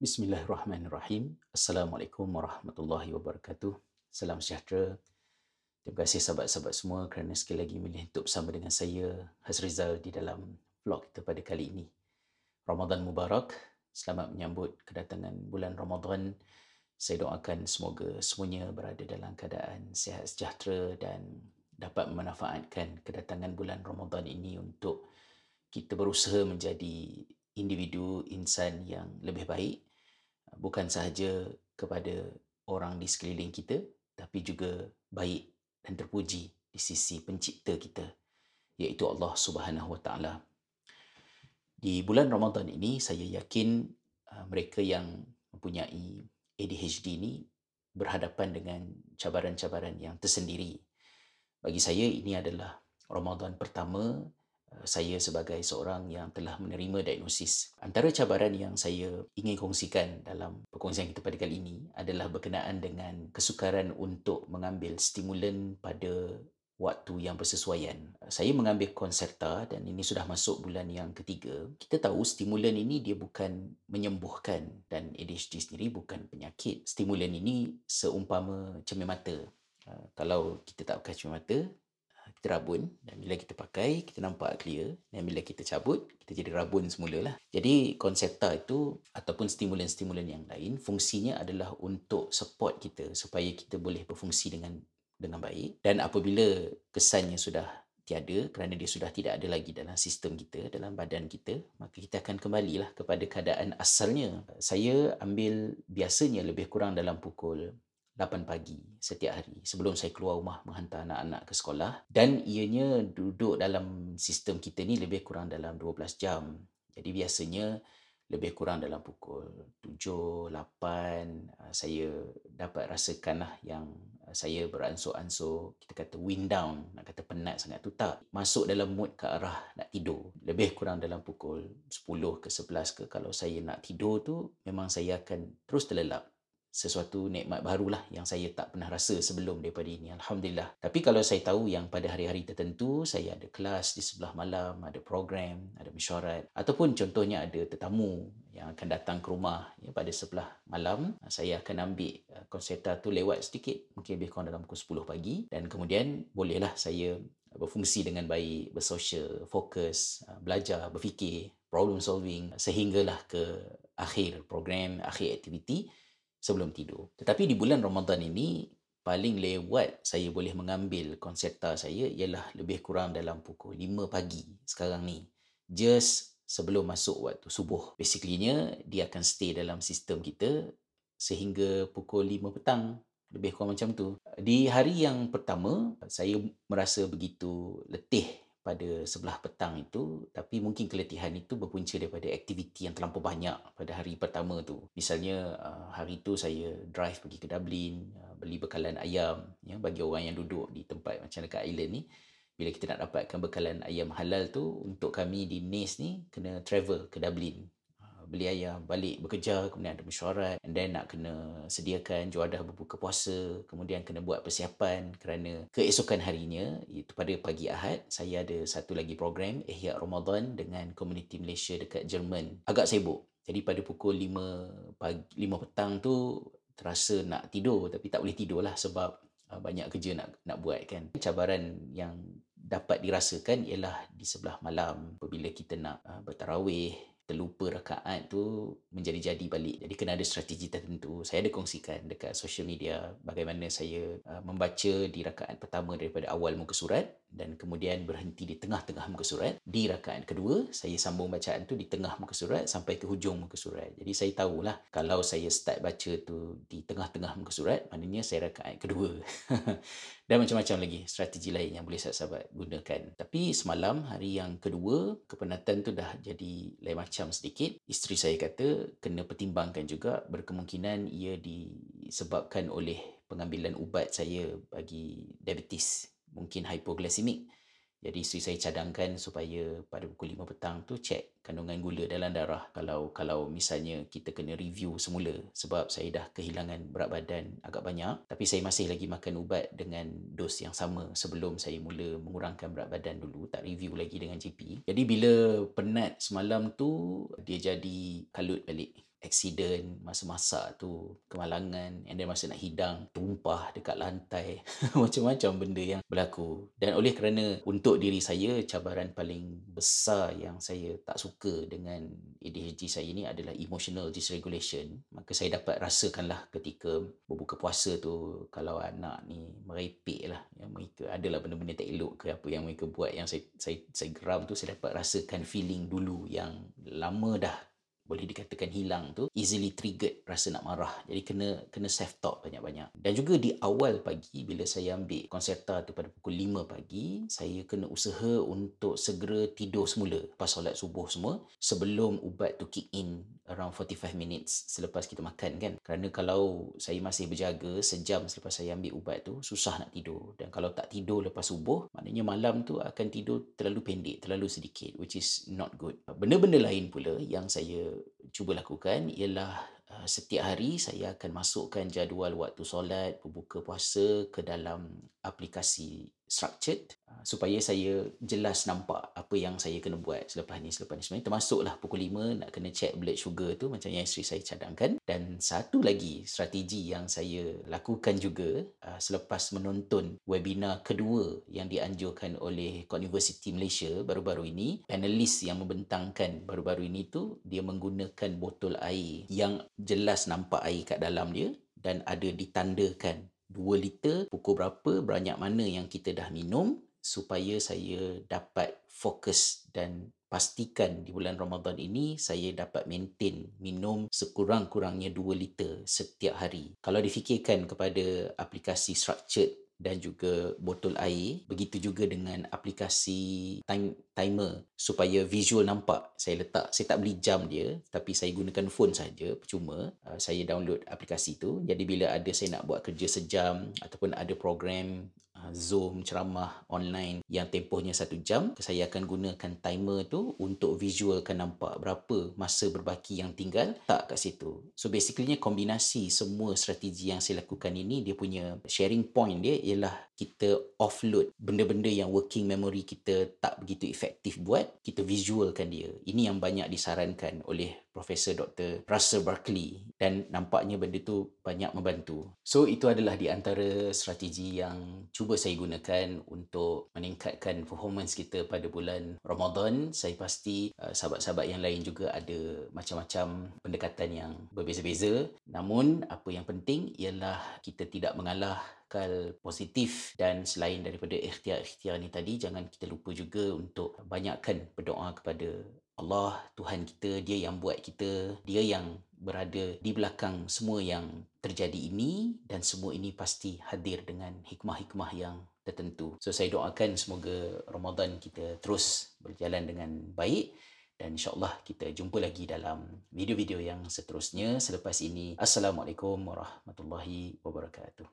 Bismillahirrahmanirrahim. Assalamualaikum warahmatullahi wabarakatuh. Salam sejahtera. Terima kasih sahabat-sahabat semua kerana sekali lagi milih untuk bersama dengan saya, Hazrizal, di dalam vlog kita pada kali ini. Ramadan Mubarak. Selamat menyambut kedatangan bulan Ramadan. Saya doakan semoga semuanya berada dalam keadaan sihat sejahtera dan dapat memanfaatkan kedatangan bulan Ramadan ini untuk kita berusaha menjadi individu insan yang lebih baik bukan sahaja kepada orang di sekeliling kita tapi juga baik dan terpuji di sisi pencipta kita iaitu Allah Subhanahu Wa Taala. Di bulan Ramadan ini saya yakin uh, mereka yang mempunyai ADHD ini berhadapan dengan cabaran-cabaran yang tersendiri. Bagi saya ini adalah Ramadan pertama saya sebagai seorang yang telah menerima diagnosis. Antara cabaran yang saya ingin kongsikan dalam perkongsian kita pada kali ini adalah berkenaan dengan kesukaran untuk mengambil stimulan pada waktu yang bersesuaian. Saya mengambil konserta dan ini sudah masuk bulan yang ketiga. Kita tahu stimulan ini dia bukan menyembuhkan dan ADHD sendiri bukan penyakit. Stimulan ini seumpama cermin mata. Uh, kalau kita tak pakai cermin mata, kita rabun dan bila kita pakai kita nampak clear. Dan bila kita cabut kita jadi rabun semula lah jadi konsepta itu ataupun stimulan-stimulan yang lain fungsinya adalah untuk support kita supaya kita boleh berfungsi dengan dengan baik. Dan apabila kesannya sudah tiada kerana dia sudah tidak ada lagi dalam sistem kita dalam badan kita maka kita akan kembalilah kepada keadaan asalnya. Saya ambil biasanya lebih kurang dalam pukul 8 pagi setiap hari sebelum saya keluar rumah menghantar anak-anak ke sekolah. Dan ianya duduk dalam sistem kita ni lebih kurang dalam 12 jam. Jadi biasanya lebih kurang dalam pukul 7, 8 ah, saya dapat rasakan lah yang ah, saya beransur-ansur. Kita kata wind down nak kata penat sangat tu tak. Masuk dalam mood ke arah nak tidur. Lebih kurang dalam pukul 10 ke 11 ke kalau saya nak tidur tu memang saya akan terus terlelap sesuatu nikmat barulah yang saya tak pernah rasa sebelum daripada ini alhamdulillah. Tapi kalau saya tahu yang pada hari-hari tertentu saya ada kelas di sebelah malam ada program ada mesyuarat ataupun contohnya ada tetamu yang akan datang ke rumah ya, pada sebelah malam saya akan ambil uh, konserta tu lewat sedikit mungkin lebih kurang dalam pukul 10 pagi. Dan kemudian bolehlah saya berfungsi dengan baik bersosial fokus uh, belajar berfikir problem solving sehinggalah ke akhir program akhir aktiviti sebelum tidur. Tetapi di bulan Ramadan ini, paling lewat saya boleh mengambil konserta saya ialah lebih kurang dalam pukul 5 pagi sekarang ni. Just sebelum masuk waktu subuh. Basically-nya, dia akan stay dalam sistem kita sehingga pukul 5 petang. Lebih kurang macam tu. Di hari yang pertama, saya merasa begitu letih pada sebelah petang itu tapi mungkin keletihan itu berpunca daripada aktiviti yang terlampau banyak pada hari pertama tu. Misalnya uh, hari itu saya drive pergi ke Dublin uh, beli bekalan ayam ya bagi orang yang duduk di tempat macam dekat island ni. Bila kita nak dapatkan bekalan ayam halal tu untuk kami di NACE ni kena travel ke Dublin beli ayam, balik bekerja, kemudian ada mesyuarat and then nak kena sediakan juadah berbuka puasa, kemudian kena buat persiapan kerana keesokan harinya, iaitu pada pagi Ahad, saya ada satu lagi program Ihya Ramadan dengan komuniti Malaysia dekat Jerman. Agak sibuk. Jadi pada pukul 5 pagi 5 petang tu terasa nak tidur tapi tak boleh tidur lah sebab uh, banyak kerja nak nak buat kan. Cabaran yang dapat dirasakan ialah di sebelah malam apabila kita nak uh, bertarawih terlupa rakaat tu menjadi-jadi balik. Jadi kena ada strategi tertentu. Saya ada kongsikan dekat social media bagaimana saya uh, membaca di rakaat pertama daripada awal muka surat dan kemudian berhenti di tengah-tengah muka surat. Di rakaat kedua, saya sambung bacaan tu di tengah muka surat sampai ke hujung muka surat. Jadi saya tahulah kalau saya start baca tu di tengah-tengah muka surat, maknanya saya rakaat kedua. dan macam-macam lagi strategi lain yang boleh sahabat-sahabat gunakan. Tapi semalam, hari yang kedua, kepenatan tu dah jadi lain macam sedikit. Isteri saya kata kena pertimbangkan juga berkemungkinan ia disebabkan oleh pengambilan ubat saya bagi diabetes mungkin hypoglycemic. Jadi isteri saya cadangkan supaya pada pukul 5 petang tu cek kandungan gula dalam darah. Kalau kalau misalnya kita kena review semula sebab saya dah kehilangan berat badan agak banyak tapi saya masih lagi makan ubat dengan dos yang sama sebelum saya mula mengurangkan berat badan dulu tak review lagi dengan GP. Jadi bila penat semalam tu dia jadi kalut balik. Accident masa masak tu kemalangan and then masa nak hidang tumpah dekat lantai. Macam-macam benda yang berlaku. Dan oleh kerana untuk diri saya cabaran paling besar yang saya tak suka dengan ADHD saya ni adalah emotional dysregulation. Maka saya dapat rasakanlah ketika berbuka puasa tu kalau anak ni merepek lah. Yang mereka adalah benda-benda tak elok ke apa yang mereka buat yang saya saya saya geram tu saya dapat rasakan feeling dulu yang lama dah boleh dikatakan hilang tu easily triggered rasa nak marah. Jadi kena kena self talk banyak-banyak. Dan juga di awal pagi bila saya ambil konserta tu pada pukul 5 pagi saya kena usaha untuk segera tidur semula. Lepas solat subuh semua sebelum ubat tu kick in around 45 minutes selepas kita makan kan? Kerana kalau saya masih berjaga sejam selepas saya ambil ubat tu susah nak tidur. Dan kalau tak tidur lepas subuh maknanya malam tu akan tidur terlalu pendek terlalu sedikit which is not good. Benda-benda lain pula yang saya cuba lakukan ialah uh, setiap hari saya akan masukkan jadual waktu solat, berbuka puasa ke dalam aplikasi structured uh, supaya saya jelas nampak apa yang saya kena buat selepas ni selepas ni sebenarnya termasuklah pukul 5 nak kena check blood sugar tu macam yang isteri saya cadangkan. Dan satu lagi strategi yang saya lakukan juga uh, selepas menonton webinar kedua yang dianjurkan oleh University Malaysia baru-baru ini panelis yang membentangkan baru-baru ini tu dia menggunakan botol air yang jelas nampak air kat dalam dia dan ada ditandakan 2 liter pukul berapa banyak mana yang kita dah minum supaya saya dapat fokus dan pastikan di bulan Ramadan ini saya dapat maintain minum sekurang-kurangnya 2 liter setiap hari. Kalau difikirkan kepada aplikasi structured dan juga botol air. Begitu juga dengan aplikasi time timer supaya visual nampak. Saya letak saya tak beli jam dia tapi saya gunakan phone saja. Percuma uh, saya download aplikasi tu. Jadi bila ada saya nak buat kerja sejam ataupun ada program Zoom ceramah online yang tempohnya satu jam saya akan gunakan timer tu untuk visualkan nampak berapa masa berbaki yang tinggal tak kat situ. So basically kombinasi semua strategi yang saya lakukan ini dia punya sharing point dia ialah kita offload benda-benda yang working memory kita tak begitu efektif buat kita visualkan dia. Ini yang banyak disarankan oleh Profesor Dr. Russell Barkley dan nampaknya benda tu banyak membantu so itu adalah di antara strategi yang cuba saya gunakan untuk meningkatkan performance kita pada bulan Ramadan saya pasti uh, sahabat-sahabat yang lain juga ada macam-macam pendekatan yang berbeza-beza namun apa yang penting ialah kita tidak mengalah akal positif dan selain daripada ikhtiar-ikhtiar ni tadi jangan kita lupa juga untuk banyakkan berdoa kepada Allah Tuhan kita dia yang buat kita dia yang berada di belakang semua yang terjadi ini dan semua ini pasti hadir dengan hikmah-hikmah yang tertentu. So saya doakan semoga Ramadan kita terus berjalan dengan baik dan insyaAllah kita jumpa lagi dalam video-video yang seterusnya selepas ini. Assalamualaikum warahmatullahi wabarakatuh.